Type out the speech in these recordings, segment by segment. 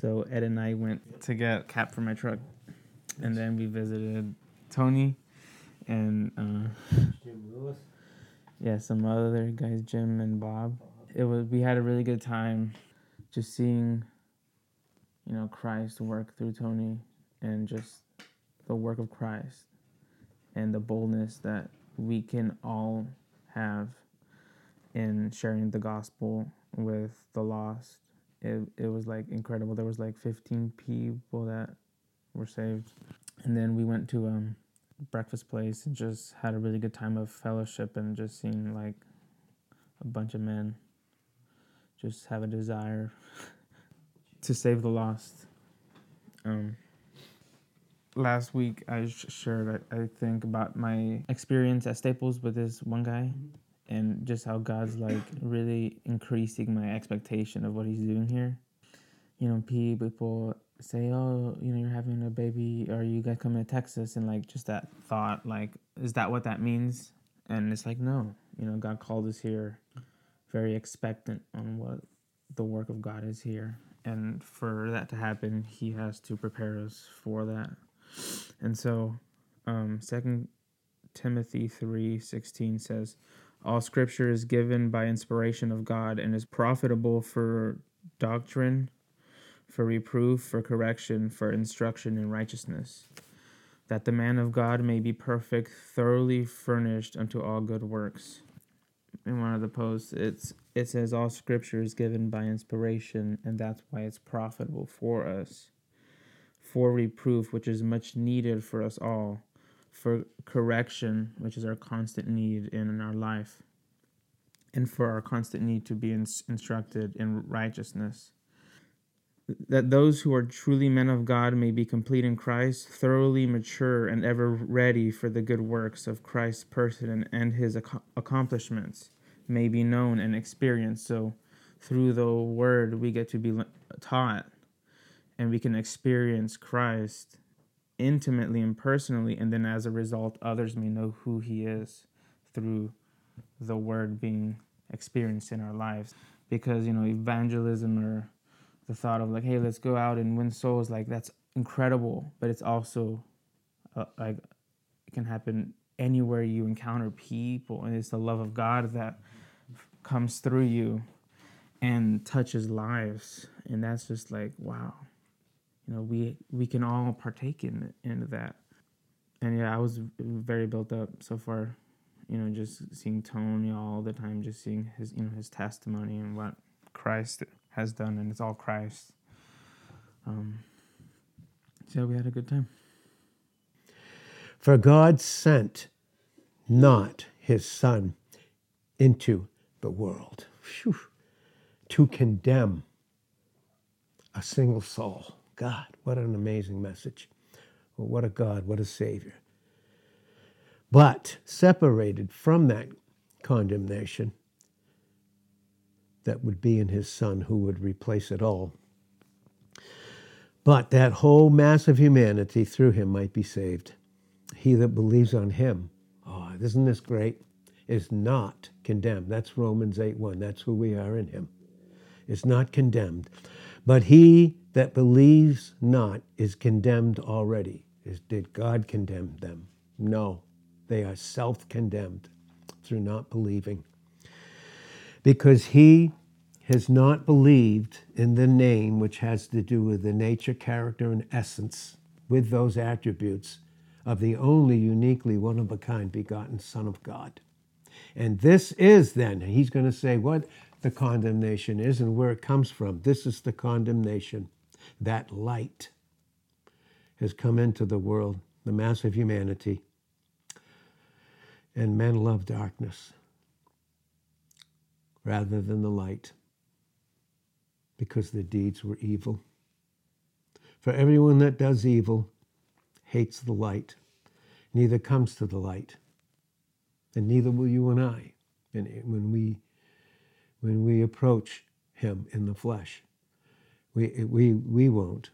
So Ed and I went to get cap for my truck, and then we visited Tony and uh, Jim Lewis. yeah, some other guys, Jim and Bob. It was we had a really good time, just seeing, you know, Christ work through Tony, and just the work of Christ, and the boldness that we can all have in sharing the gospel with the lost. It it was like incredible. There was like 15 people that were saved, and then we went to um breakfast place and just had a really good time of fellowship and just seeing like a bunch of men just have a desire to save the lost. Um, last week I shared I, I think about my experience at Staples with this one guy and just how God's like really increasing my expectation of what he's doing here. You know, people say, "Oh, you know, you're having a baby, or you guys coming to Texas," and like just that thought, like, is that what that means? And it's like, no, you know, God called us here, very expectant on what the work of God is here, and for that to happen, He has to prepare us for that. And so, um, Second Timothy three sixteen says, "All Scripture is given by inspiration of God and is profitable for doctrine." for reproof, for correction, for instruction in righteousness, that the man of God may be perfect, thoroughly furnished unto all good works. In one of the posts, it's it says all scripture is given by inspiration, and that's why it's profitable for us. For reproof, which is much needed for us all, for correction, which is our constant need in our life, and for our constant need to be instructed in righteousness that those who are truly men of God may be complete in Christ, thoroughly mature, and ever ready for the good works of Christ's person and his ac- accomplishments may be known and experienced. So, through the word, we get to be taught and we can experience Christ intimately and personally. And then, as a result, others may know who he is through the word being experienced in our lives. Because, you know, evangelism or the thought of like, hey, let's go out and win souls, like that's incredible. But it's also uh, like it can happen anywhere you encounter people, and it's the love of God that comes through you and touches lives, and that's just like wow. You know, we we can all partake in in that. And yeah, I was very built up so far. You know, just seeing Tony all the time, just seeing his you know his testimony and what Christ has done, and it's all Christ. Um, so we had a good time. For God sent not his Son into the world Whew. to condemn a single soul. God, what an amazing message. Well, what a God, what a Savior. But separated from that condemnation that would be in his son who would replace it all. But that whole mass of humanity through him might be saved. He that believes on him, oh, isn't this great? Is not condemned. That's Romans 8 1. That's who we are in him. Is not condemned. But he that believes not is condemned already. Is, did God condemn them? No. They are self condemned through not believing. Because he has not believed in the name which has to do with the nature, character, and essence with those attributes of the only uniquely one of a kind begotten Son of God. And this is then, he's going to say what the condemnation is and where it comes from. This is the condemnation. That light has come into the world, the mass of humanity, and men love darkness rather than the light because their deeds were evil. For everyone that does evil hates the light, neither comes to the light, and neither will you and I. When we when we approach him in the flesh, we we we won't.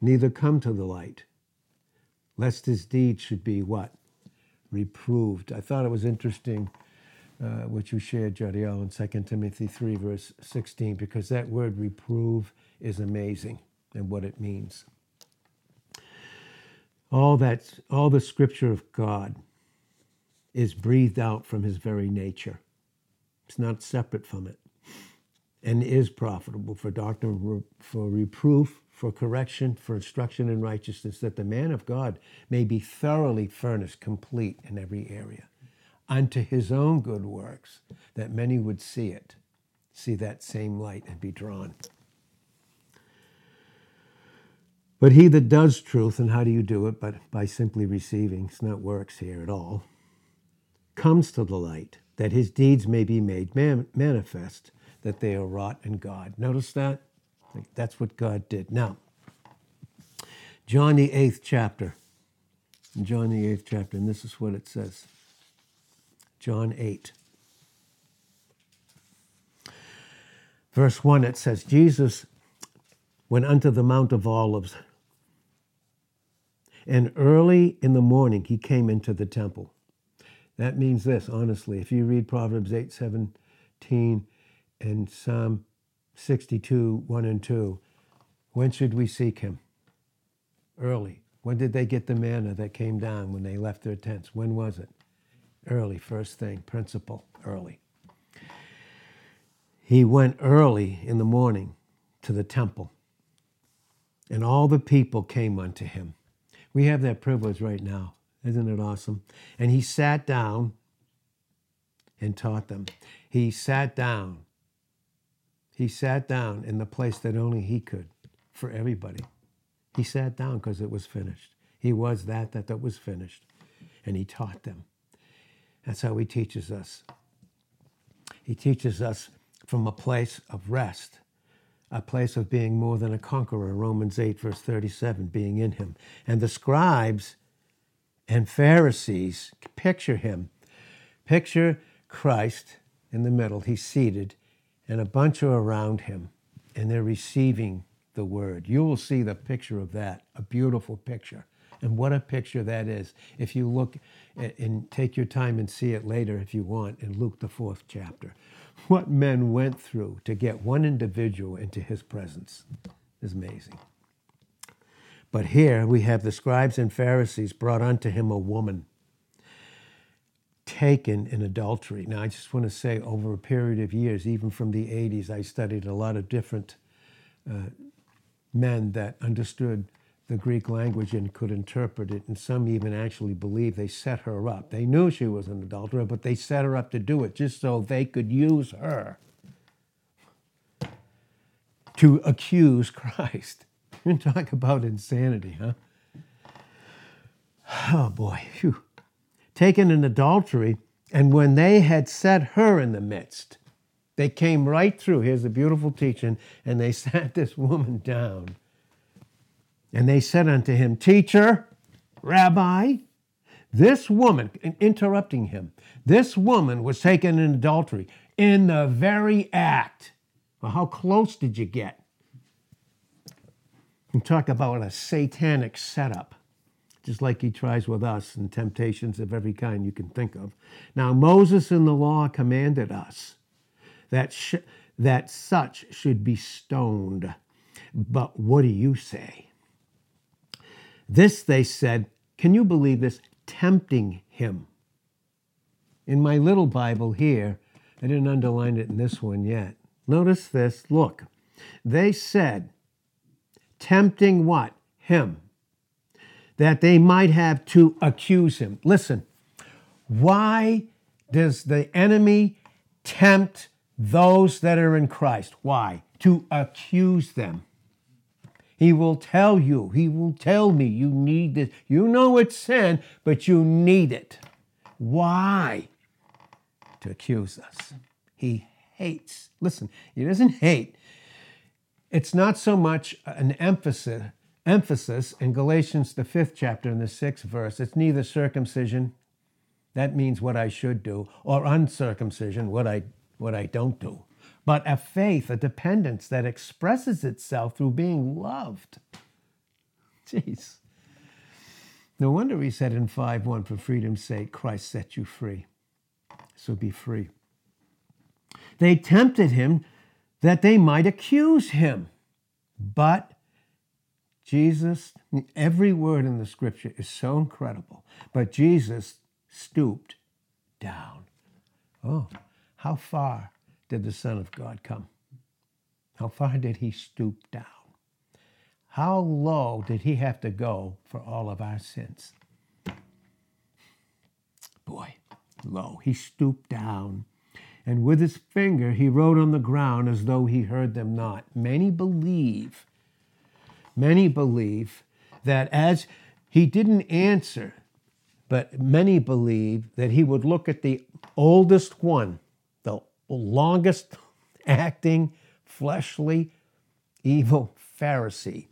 Neither come to the light, lest his deeds should be what reproved. I thought it was interesting uh, which you shared, Jadiel, in 2 Timothy 3, verse 16, because that word reprove is amazing. and what it means. All that, all the scripture of God is breathed out from his very nature. It's not separate from it and is profitable for doctrine, for reproof, for correction, for instruction in righteousness, that the man of God may be thoroughly furnished, complete in every area, unto his own good works, that many would see it, see that same light and be drawn. But he that does truth, and how do you do it? But by simply receiving, it's not works here at all, comes to the light, that his deeds may be made man- manifest, that they are wrought in God. Notice that? That's what God did. Now, John the eighth chapter. John the eighth chapter, and this is what it says. John 8. Verse 1, it says, Jesus went unto the Mount of Olives, and early in the morning he came into the temple. That means this, honestly. If you read Proverbs 8 17 and Psalm 62 1 and 2, when should we seek him? Early. When did they get the manna that came down when they left their tents? When was it? Early, first thing, principle, early. He went early in the morning to the temple, and all the people came unto him. We have that privilege right now. Isn't it awesome? And he sat down and taught them. He sat down. He sat down in the place that only he could for everybody. He sat down because it was finished. He was that, that that was finished. And he taught them. That's how he teaches us. He teaches us from a place of rest, a place of being more than a conqueror, Romans 8, verse 37, being in him. And the scribes and Pharisees picture him. Picture Christ in the middle. He's seated, and a bunch are around him, and they're receiving the word. You will see the picture of that, a beautiful picture. And what a picture that is. If you look and take your time and see it later if you want in Luke, the fourth chapter. What men went through to get one individual into his presence is amazing. But here we have the scribes and Pharisees brought unto him a woman taken in adultery. Now, I just want to say, over a period of years, even from the 80s, I studied a lot of different uh, men that understood the Greek language and could interpret it, and some even actually believe they set her up. They knew she was an adulterer, but they set her up to do it just so they could use her to accuse Christ. You talk about insanity, huh? Oh boy, Phew. Taken in adultery, and when they had set her in the midst, they came right through. Here's a beautiful teaching, and they sat this woman down and they said unto him, Teacher, Rabbi, this woman, interrupting him, this woman was taken in adultery in the very act. Well, how close did you get? And talk about a satanic setup, just like he tries with us and temptations of every kind you can think of. Now, Moses in the law commanded us that, sh- that such should be stoned. But what do you say? This, they said, can you believe this? Tempting him. In my little Bible here, I didn't underline it in this one yet. Notice this. Look, they said, tempting what? Him. That they might have to accuse him. Listen, why does the enemy tempt those that are in Christ? Why? To accuse them. He will tell you, He will tell me you need this. You know it's sin, but you need it. Why? To accuse us. He hates. Listen, He doesn't hate. It's not so much an emphasis, emphasis in Galatians, the fifth chapter, and the sixth verse. It's neither circumcision, that means what I should do, or uncircumcision, what I, what I don't do but a faith, a dependence that expresses itself through being loved. Jeez. No wonder he said in 5 1, for freedom's sake, Christ set you free. So be free. They tempted him that they might accuse him, but Jesus, every word in the scripture is so incredible, but Jesus stooped down. Oh, how far did the Son of God come? How far did he stoop down? How low did he have to go for all of our sins? Boy, low. He stooped down, and with his finger he wrote on the ground as though he heard them not. Many believe, many believe that as he didn't answer, but many believe that he would look at the oldest one, the longest acting, fleshly, evil Pharisee,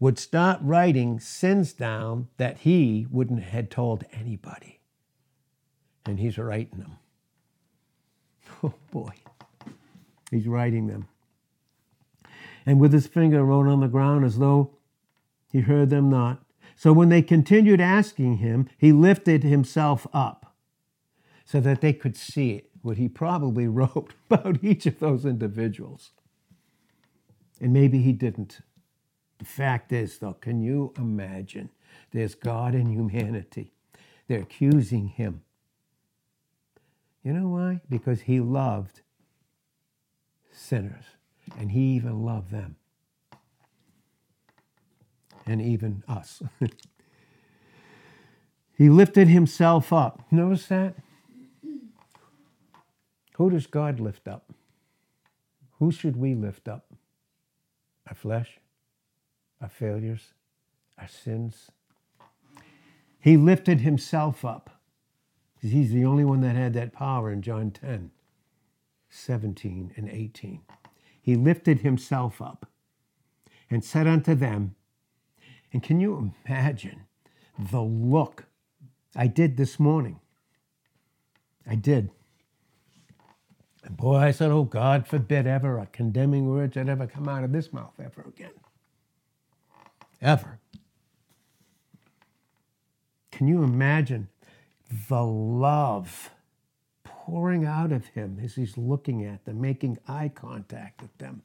would start writing sins down that he wouldn't have told anybody. And he's writing them. Oh boy, he's writing them. And with his finger wrote on the ground as though he heard them not. So when they continued asking him, he lifted himself up so that they could see it, what he probably wrote about each of those individuals. And maybe he didn't. The fact is, though, can you imagine? There's God and humanity. They're accusing him. You know why? Because he loved sinners, and he even loved them and even us. he lifted himself up. Notice that? Who does God lift up? Who should we lift up? Our flesh, our failures, our sins. He lifted himself up because he's the only one that had that power in John 10, 17, and 18. He lifted himself up and said unto them, and can you imagine the look I did this morning? I did. And boy, I said, oh, God forbid ever a condemning word should ever come out of this mouth ever again. Ever. Can you imagine the love pouring out of him as he's looking at them, making eye contact with them?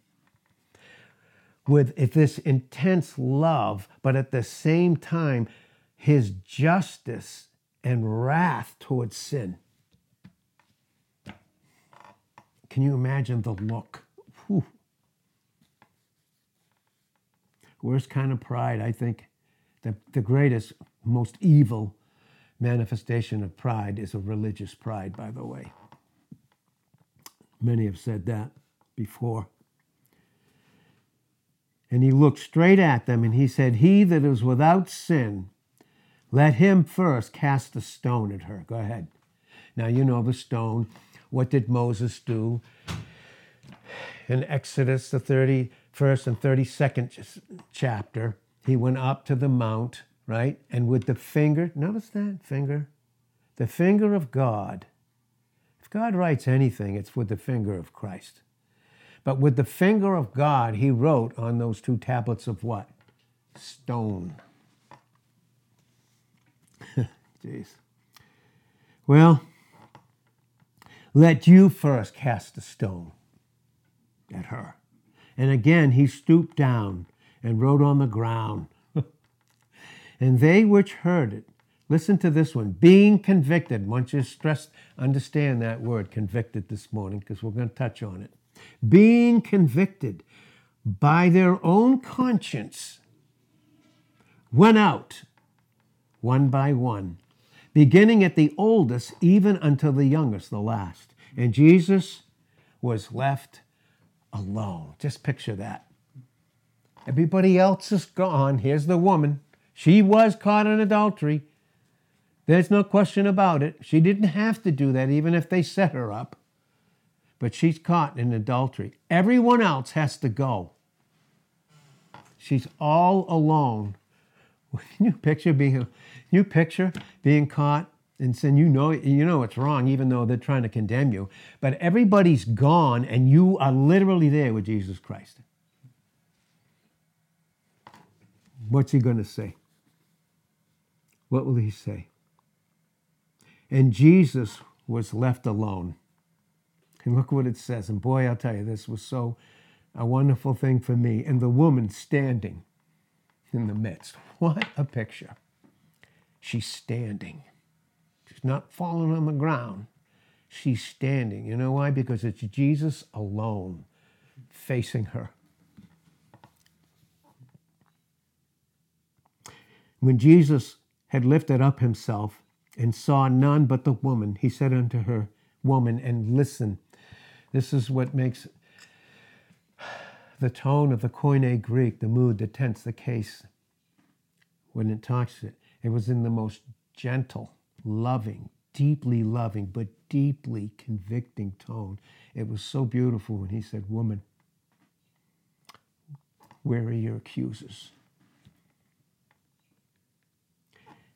with this intense love, but at the same time, his justice and wrath towards sin. Can you imagine the look? Whew. Worst kind of pride, I think, the, the greatest, most evil manifestation of pride is a religious pride, by the way. Many have said that before. And he looked straight at them and he said, He that is without sin, let him first cast a stone at her. Go ahead. Now, you know the stone. What did Moses do? In Exodus, the 31st and 32nd chapter, he went up to the mount, right? And with the finger, notice that finger? The finger of God. If God writes anything, it's with the finger of Christ. But with the finger of God, he wrote on those two tablets of what? Stone. Jeez. Well, let you first cast a stone at her. And again, he stooped down and wrote on the ground. And they which heard it, listen to this one, being convicted. Once you stress, understand that word, convicted, this morning, because we're going to touch on it being convicted by their own conscience, went out one by one, beginning at the oldest, even until the youngest, the last. And Jesus was left alone. Just picture that. Everybody else is gone. Here's the woman. She was caught in adultery. There's no question about it. She didn't have to do that, even if they set her up but she's caught in adultery. Everyone else has to go. She's all alone. Can you picture being you picture being caught and saying you know you know it's wrong, even though they're trying to condemn you. But everybody's gone and you are literally there with Jesus Christ. What's he going to say? What will he say? And Jesus was left alone. And look what it says. And boy, I'll tell you, this was so a wonderful thing for me. And the woman standing. in the midst. What a picture. She's standing. She's not falling on the ground. She's standing. You know why? Because it's Jesus alone facing her. When Jesus had lifted up himself and saw none but the woman, he said unto her, Woman, and listen. This is what makes the tone of the Koine Greek, the mood, the tense, the case, when it talks it, it was in the most gentle, loving, deeply loving, but deeply convicting tone. It was so beautiful when he said, Woman, where are your accusers?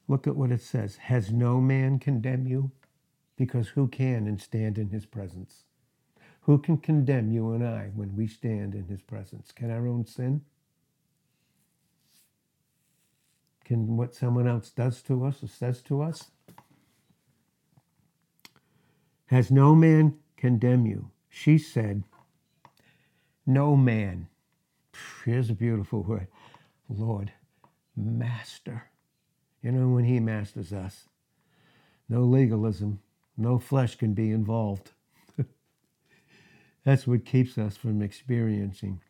Look at what it says. Has no man condemned you? Because who can and stand in his presence? Who can condemn you and I when we stand in his presence? Can our own sin? Can what someone else does to us or says to us? Has no man condemned you? She said, No man. Here's a beautiful word. Lord, Master. You know, when He masters us, no legalism, no flesh can be involved. That's what keeps us from experiencing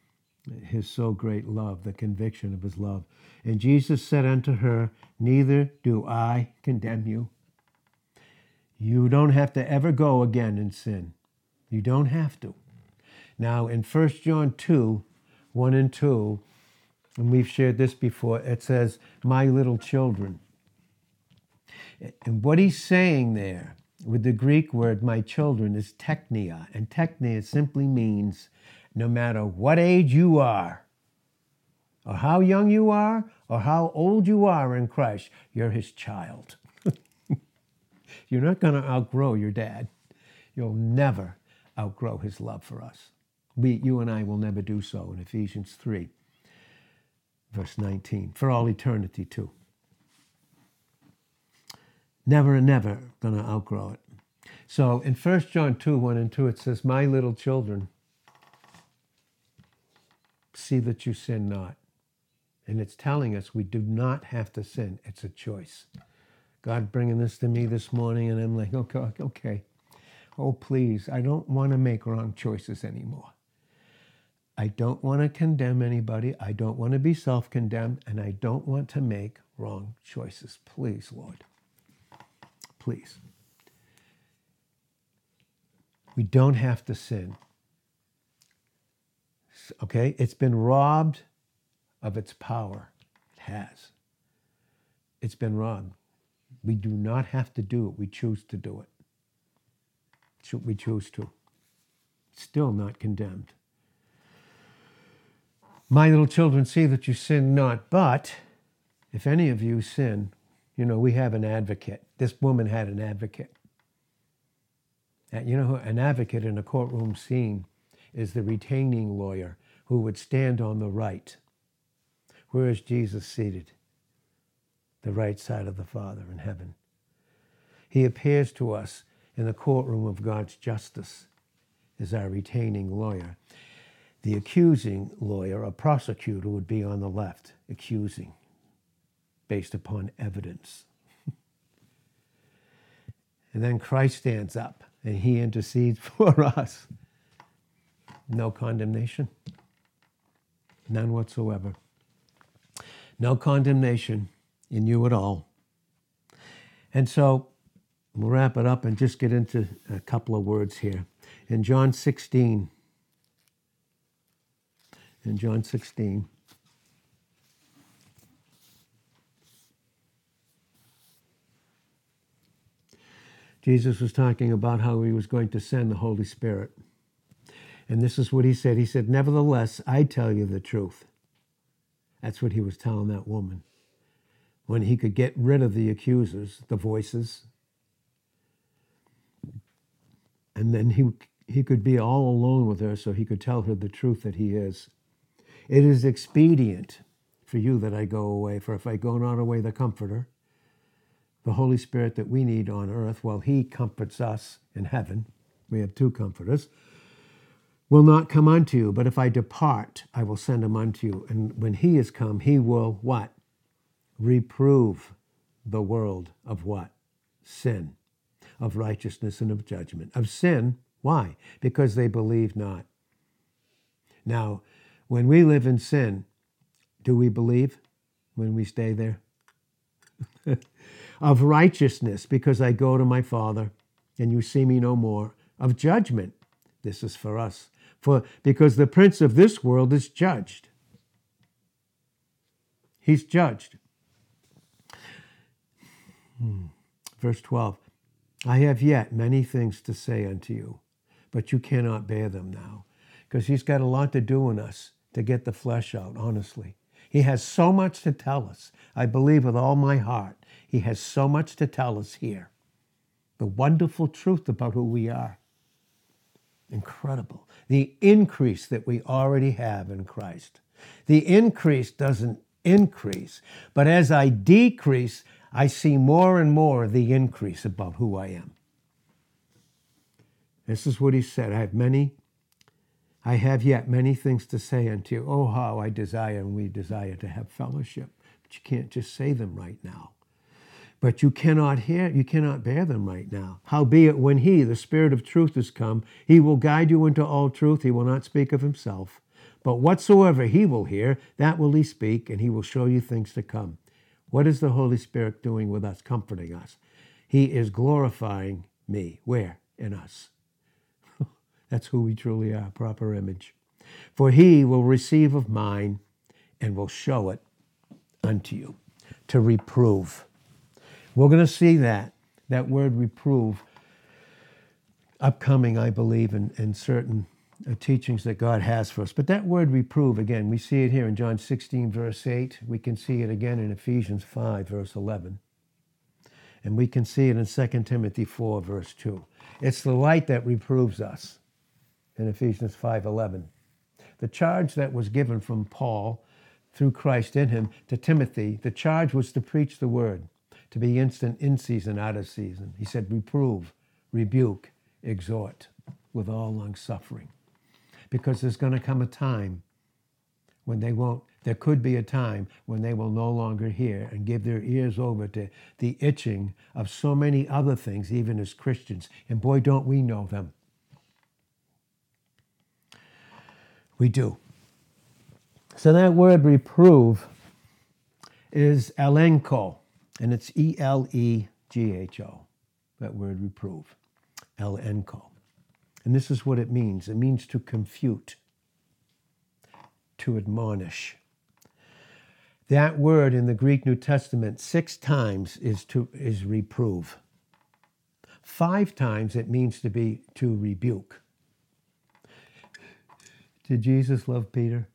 his so great love, the conviction of his love. And Jesus said unto her, Neither do I condemn you. You don't have to ever go again in sin. You don't have to. Now, in 1 John 2 1 and 2, and we've shared this before, it says, My little children. And what he's saying there with the Greek word my children is teknia. And teknia simply means no matter what age you are, or how young you are, or how old you are in Christ, you're his child. you're not going to outgrow your dad. You'll never outgrow his love for us. We, you and I will never do so in Ephesians 3, verse 19, for all eternity, too. Never and never going to outgrow it. So in 1 John 2 1 and 2, it says, My little children, see that you sin not. And it's telling us we do not have to sin, it's a choice. God bringing this to me this morning, and I'm like, okay, okay. Oh, please, I don't want to make wrong choices anymore. I don't want to condemn anybody. I don't want to be self condemned, and I don't want to make wrong choices. Please, Lord. Please. We don't have to sin. Okay? It's been robbed of its power. It has. It's been robbed. We do not have to do it. We choose to do it. Should We choose to. Still not condemned. My little children, see that you sin not. But if any of you sin, you know, we have an advocate. This woman had an advocate. You know, an advocate in a courtroom scene is the retaining lawyer who would stand on the right. Where is Jesus seated? The right side of the Father in heaven. He appears to us in the courtroom of God's justice as our retaining lawyer. The accusing lawyer, a prosecutor, would be on the left, accusing based upon evidence. and then Christ stands up and he intercedes for us. No condemnation, none whatsoever. No condemnation in you at all. And so we'll wrap it up and just get into a couple of words here. In John 16, in John 16, Jesus was talking about how he was going to send the Holy Spirit. And this is what he said. He said, Nevertheless, I tell you the truth. That's what he was telling that woman. When he could get rid of the accusers, the voices, and then he, he could be all alone with her so he could tell her the truth that he is. It is expedient for you that I go away, for if I go not away the Comforter, the Holy Spirit that we need on earth while He comforts us in heaven. We have two comforters. will not come unto you, but if I depart, I will send him unto you. And when he is come, he will what? Reprove the world of what? Sin, of righteousness and of judgment. Of sin, why? Because they believe not. Now, when we live in sin, do we believe when we stay there? of righteousness, because I go to my Father and you see me no more. Of judgment, this is for us, for because the prince of this world is judged. He's judged. Hmm. Verse 12 I have yet many things to say unto you, but you cannot bear them now. Because he's got a lot to do in us to get the flesh out, honestly. He has so much to tell us. I believe with all my heart, he has so much to tell us here. The wonderful truth about who we are. Incredible. The increase that we already have in Christ. The increase doesn't increase, but as I decrease, I see more and more the increase about who I am. This is what he said I have many, I have yet many things to say unto you. Oh, how I desire and we desire to have fellowship. But you can't just say them right now. But you cannot hear, you cannot bear them right now. Howbeit, when he, the Spirit of truth, is come, he will guide you into all truth. He will not speak of himself. But whatsoever he will hear, that will he speak, and he will show you things to come. What is the Holy Spirit doing with us, comforting us? He is glorifying me. Where? In us. That's who we truly are, proper image. For he will receive of mine and will show it unto you to reprove. We're going to see that, that word reprove, upcoming, I believe, in, in certain uh, teachings that God has for us. But that word reprove, again, we see it here in John 16, verse 8. We can see it again in Ephesians 5, verse 11. And we can see it in 2 Timothy 4, verse 2. It's the light that reproves us in Ephesians 5:11. The charge that was given from Paul through Christ in him to Timothy, the charge was to preach the word, to be instant in season, out of season. He said, reprove, rebuke, exhort with all long suffering. Because there's going to come a time when they won't, there could be a time when they will no longer hear and give their ears over to the itching of so many other things, even as Christians. And boy, don't we know them. We do. So that word reprove is elenko, and it's E L E G H O, that word reprove, elenko. And this is what it means it means to confute, to admonish. That word in the Greek New Testament six times is to is reprove. Five times it means to be to rebuke. Did Jesus love Peter?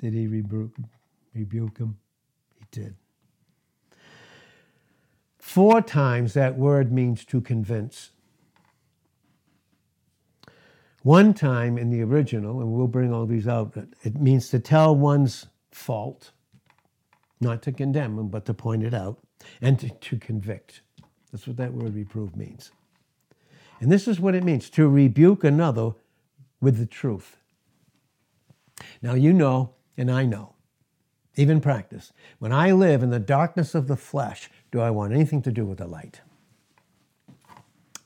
Did he rebuke, rebuke him? He did. Four times that word means to convince. One time in the original, and we'll bring all these out, it means to tell one's fault, not to condemn them, but to point it out, and to, to convict. That's what that word reprove means. And this is what it means to rebuke another with the truth. Now, you know, and I know, even practice, when I live in the darkness of the flesh, do I want anything to do with the light?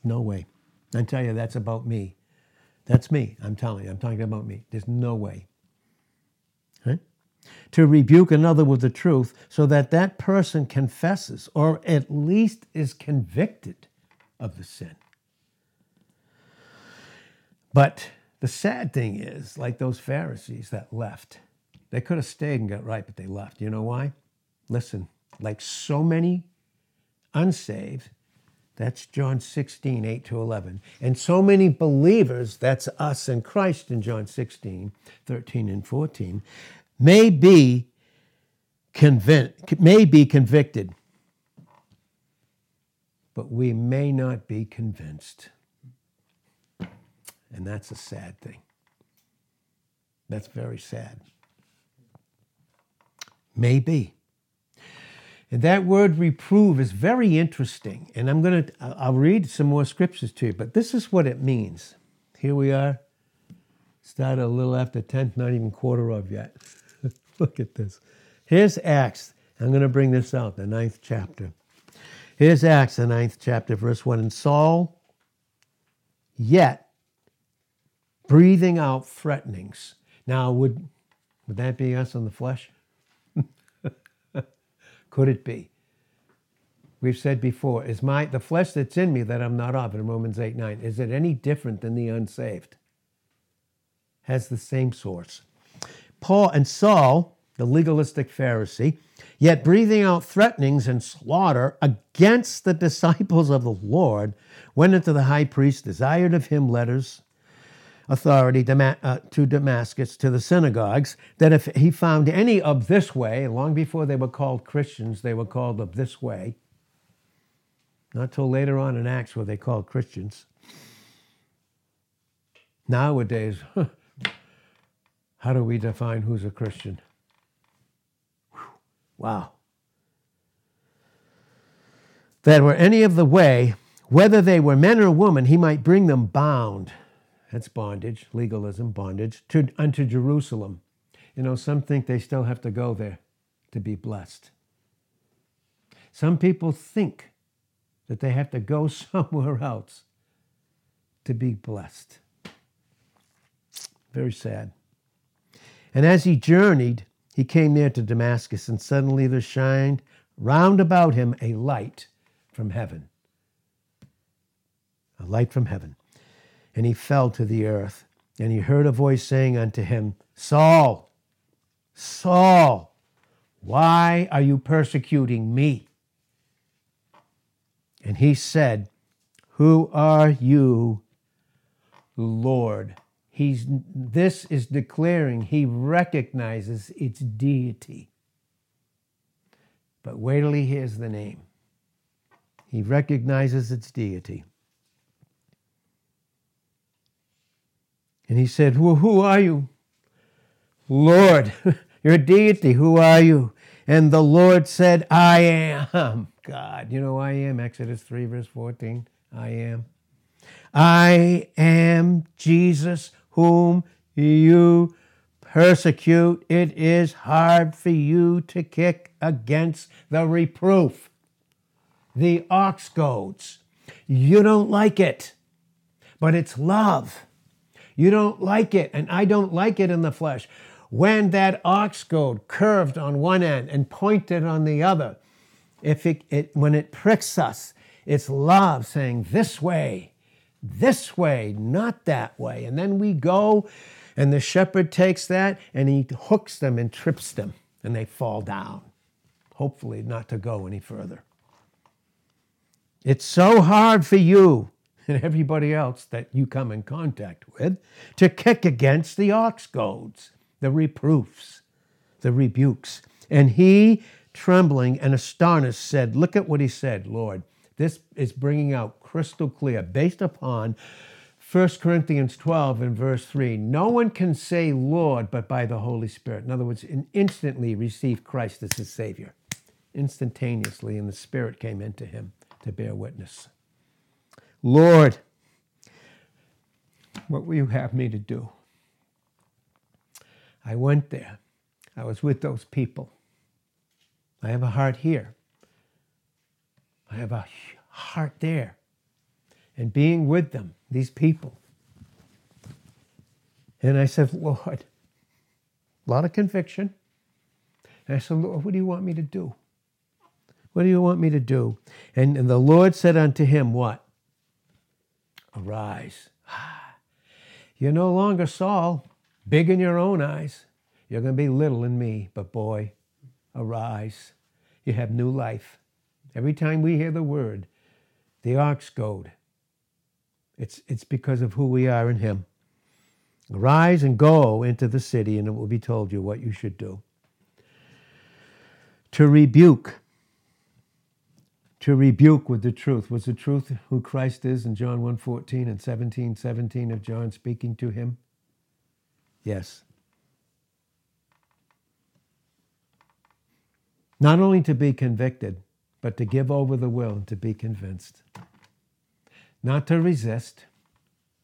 No way. I tell you, that's about me. That's me. I'm telling you, I'm talking about me. There's no way. Right? To rebuke another with the truth so that that person confesses or at least is convicted of the sin. But the sad thing is, like those Pharisees that left, they could have stayed and got right, but they left. You know why? Listen, like so many unsaved, that's John 16, 8 to 11. And so many believers, that's us in Christ in John 16, 13 and 14, may be convinced, may be convicted, but we may not be convinced. And that's a sad thing. That's very sad. Maybe. And that word reprove is very interesting. And I'm going to, I'll read some more scriptures to you, but this is what it means. Here we are, Started a little after 10, not even quarter of yet. Look at this. Here's Acts. I'm going to bring this out, the ninth chapter. Here's Acts, the ninth chapter, verse 1. And Saul, yet breathing out threatenings. Now, would, would that be us in the flesh? Could it be? We've said before, is my the flesh that's in me that I'm not of in Romans 8 9, is it any different than the unsaved? Has the same source. Paul and Saul, the legalistic Pharisee, yet breathing out threatenings and slaughter against the disciples of the Lord, went into the high priest, desired of him letters, authority uh, to Damascus, to the synagogues, that if he found any of this way, long before they were called Christians, they were called of this way, not till later on in Acts were they called Christians. Nowadays, how do we define who's a Christian? Wow. That were any of the way, whether they were men or women, he might bring them bound. That's bondage, legalism, bondage, to, unto Jerusalem. You know, some think they still have to go there to be blessed. Some people think that they have to go somewhere else to be blessed. Very sad. And as he journeyed, he came near to Damascus, and suddenly there shined round about him a light from heaven. A light from heaven. And he fell to the earth, and he heard a voice saying unto him, Saul, Saul, why are you persecuting me? And he said, Who are you, Lord? He's, this is declaring he recognizes its deity. But wait till he hears the name. He recognizes its deity. And he said, Well, who are you? Lord, your deity, who are you? And the Lord said, I am. God. You know, I am. Exodus 3, verse 14. I am. I am Jesus whom you persecute. It is hard for you to kick against the reproof. The ox goads. You don't like it, but it's love. You don't like it, and I don't like it in the flesh. When that ox goad curved on one end and pointed on the other, if it, it, when it pricks us, it's love saying, This way, this way, not that way. And then we go, and the shepherd takes that and he hooks them and trips them, and they fall down, hopefully, not to go any further. It's so hard for you and everybody else that you come in contact with to kick against the ox goads, the reproofs, the rebukes. And he trembling and astonished, said, Look at what he said, Lord. This is bringing out crystal clear, based upon 1 Corinthians 12 and verse 3. No one can say Lord but by the Holy Spirit. In other words, instantly receive Christ as his Savior. Instantaneously, and the Spirit came into him to bear witness. Lord, what will you have me to do? I went there. I was with those people. I have a heart here. I have a heart there. And being with them, these people. And I said, Lord, a lot of conviction. And I said, Lord, what do you want me to do? What do you want me to do? And, and the Lord said unto him, What? Arise. You're no longer Saul, big in your own eyes. You're going to be little in me, but boy, arise. You have new life. Every time we hear the word, the ox goad, it's, it's because of who we are in Him. Arise and go into the city, and it will be told you what you should do. To rebuke, to rebuke with the truth. Was the truth who Christ is in John 1 14 and 17 17 of John speaking to him? Yes. Not only to be convicted, but to give over the will and to be convinced. Not to resist,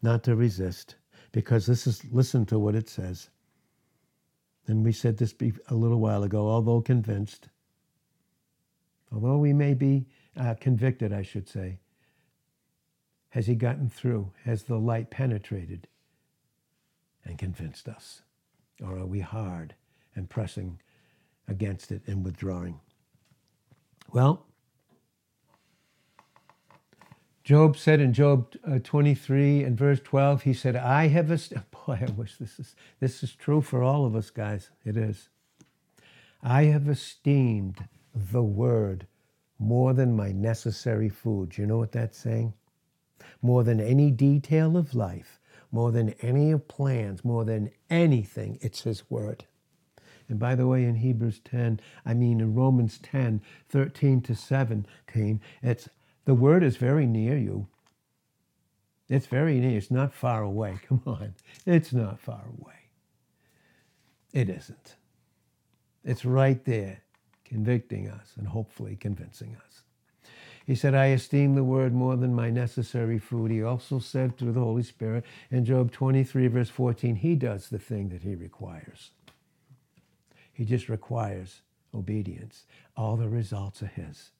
not to resist, Because this is, listen to what it says. And we said this a little while ago, although convinced, although we may be uh, convicted, I should say, has he gotten through? Has the light penetrated and convinced us? Or are we hard and pressing against it and withdrawing? Well, Job said in Job uh, 23 and verse 12, he said, I have, est- boy, I wish this is, this is true for all of us, guys. It is. I have esteemed the word more than my necessary food. You know what that's saying? More than any detail of life, more than any of plans, more than anything, it's his word. And by the way, in Hebrews 10, I mean in Romans 10, 13 to 17, it's the word is very near you. It's very near. It's not far away. Come on. It's not far away. It isn't. It's right there, convicting us and hopefully convincing us. He said, I esteem the word more than my necessary food. He also said through the Holy Spirit in Job 23, verse 14, He does the thing that He requires. He just requires obedience. All the results are His.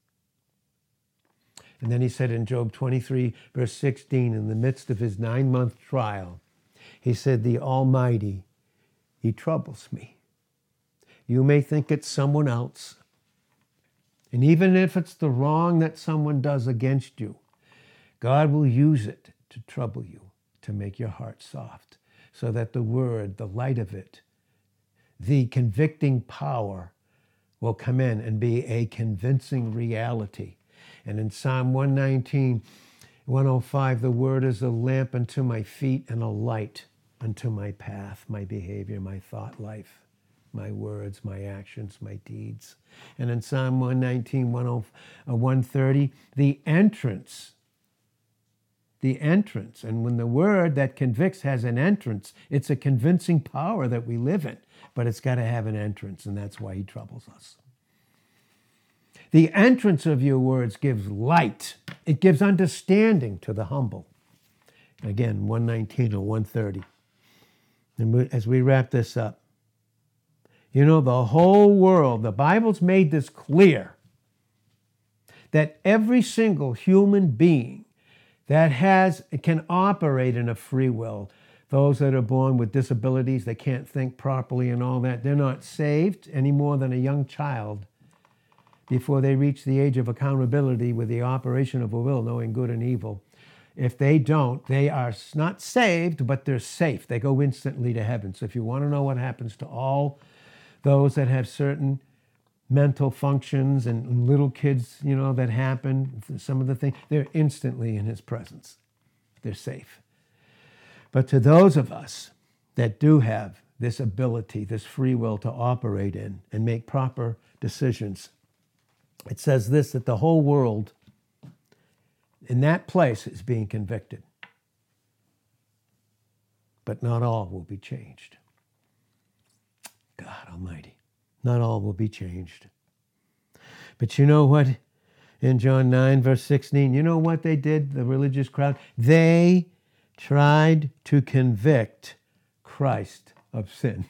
And then he said in Job 23, verse 16, in the midst of his nine month trial, he said, The Almighty, He troubles me. You may think it's someone else. And even if it's the wrong that someone does against you, God will use it to trouble you, to make your heart soft, so that the word, the light of it, the convicting power will come in and be a convincing reality and in Psalm 119, 105, the word is a lamp unto my feet and a light unto my path, my behavior, my thought life, my words, my actions, my deeds. And in Psalm 119, 130, uh, the entrance, the entrance. And when the word that convicts has an entrance, it's a convincing power that we live in, but it's got to have an entrance, and that's why he troubles us. The entrance of your words gives light, it gives understanding to the humble. Again, 119 or 130. And as we wrap this up, you know, the whole world, the Bible's made this clear that every single human being that has can operate in a free will those that are born with disabilities they can't think properly and all that they're not saved any more than a young child before they reach the age of accountability with the operation of a will, knowing good and evil. If they don't, they are not saved, but they're safe. They go instantly to heaven. So if you want to know what happens to all those that have certain mental functions and little kids, you know, that happen, some of the things, they're instantly in his presence. They're safe. But to those of us that do have this ability, this free will to operate in and make proper decisions, it says this that the whole world in that place is being convicted. But not all will be changed. God Almighty, not all will be changed. But you know what? In John 9, verse 16, you know what they did, the religious crowd? They tried to convict Christ of sin.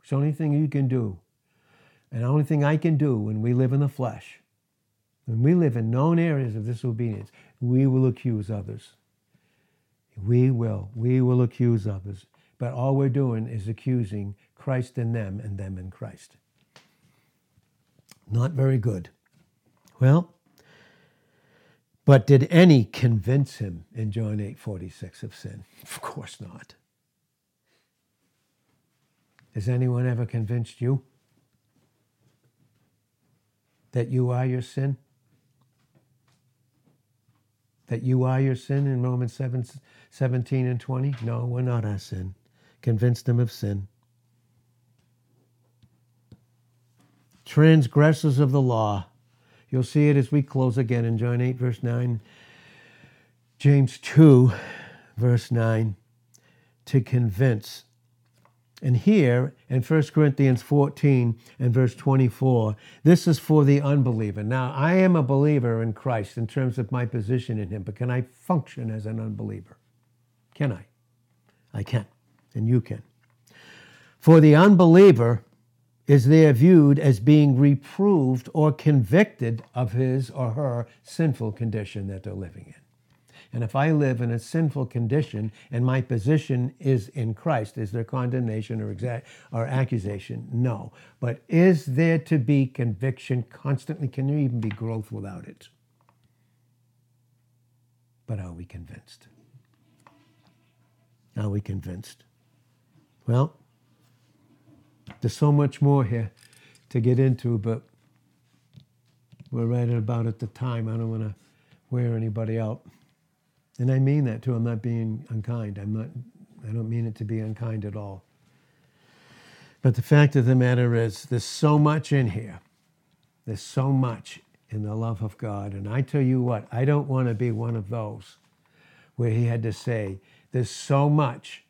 It's the only thing you can do and the only thing I can do when we live in the flesh, when we live in known areas of disobedience, we will accuse others. We will. We will accuse others. But all we're doing is accusing Christ in them and them in Christ. Not very good. Well, but did any convince him in John 8 46 of sin? Of course not. Has anyone ever convinced you? that you are your sin? That you are your sin in Romans 7, 17 and 20? No, we're not our sin. Convince them of sin. Transgressors of the law. You'll see it as we close again in John 8, verse 9. James 2, verse 9. To convince And here in 1 Corinthians 14 and verse 24, this is for the unbeliever. Now, I am a believer in Christ in terms of my position in Him, but can I function as an unbeliever? Can I? I can, and you can. For the unbeliever is there viewed as being reproved or convicted of his or her sinful condition that they're living in. And if I live in a sinful condition and my position is in Christ, is there condemnation or, exa- or accusation? No. But is there to be conviction constantly? Can there even be growth without it? But are we convinced? Are we convinced? Well, there's so much more here to get into, but we're right about at the time. I don't want to wear anybody out. And I mean that too. I'm not being unkind. I'm not I don't mean it to be unkind at all. But the fact of the matter is there's so much in here. There's so much in the love of God. And I tell you what, I don't want to be one of those where he had to say, there's so much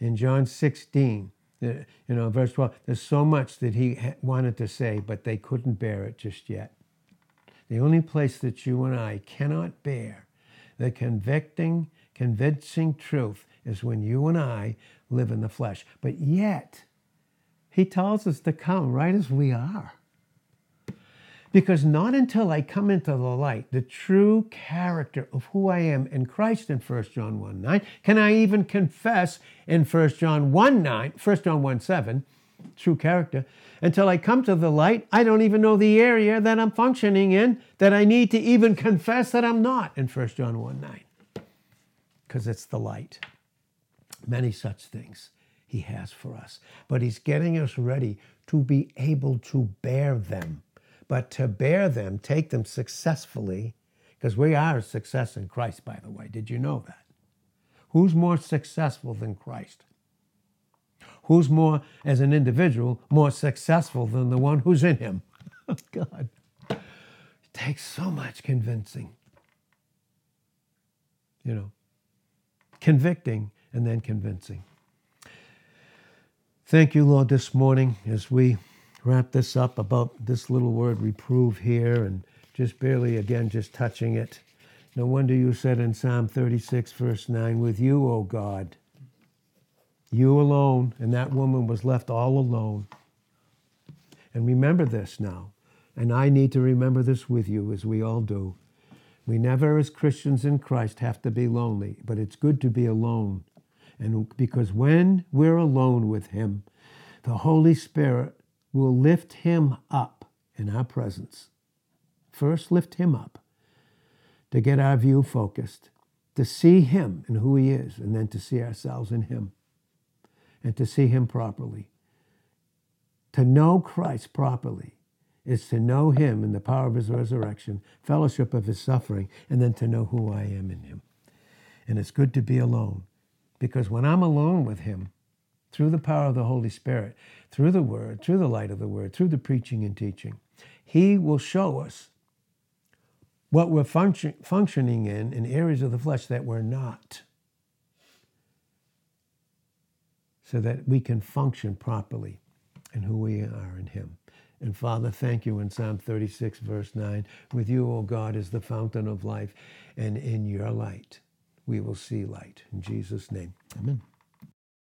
in John 16, you know, verse 12, there's so much that he wanted to say, but they couldn't bear it just yet. The only place that you and I cannot bear the convicting, convincing truth is when you and I live in the flesh. But yet, he tells us to come right as we are. Because not until I come into the light, the true character of who I am in Christ in 1 John 1 9, can I even confess in 1 John 1 9, 1 John 1 7, true character. Until I come to the light, I don't even know the area that I'm functioning in that I need to even confess that I'm not in 1 John 1 9. Because it's the light. Many such things he has for us. But he's getting us ready to be able to bear them. But to bear them, take them successfully, because we are a success in Christ, by the way. Did you know that? Who's more successful than Christ? Who's more, as an individual, more successful than the one who's in him? Oh, God. It takes so much convincing. You know, convicting and then convincing. Thank you, Lord, this morning as we wrap this up about this little word reprove here and just barely again just touching it. No wonder you said in Psalm 36, verse 9, with you, O God, you alone, and that woman was left all alone. And remember this now, and I need to remember this with you as we all do. We never, as Christians in Christ, have to be lonely, but it's good to be alone. And because when we're alone with Him, the Holy Spirit will lift Him up in our presence. First, lift Him up to get our view focused, to see Him and who He is, and then to see ourselves in Him and to see Him properly. To know Christ properly is to know Him in the power of His resurrection, fellowship of His suffering, and then to know who I am in Him. And it's good to be alone because when I'm alone with Him, through the power of the Holy Spirit, through the Word, through the light of the Word, through the preaching and teaching, He will show us what we're function, functioning in in areas of the flesh that we're not. So that we can function properly in who we are in Him. And Father, thank you in Psalm 36, verse 9. With you, O God, is the fountain of life, and in your light we will see light. In Jesus' name, amen.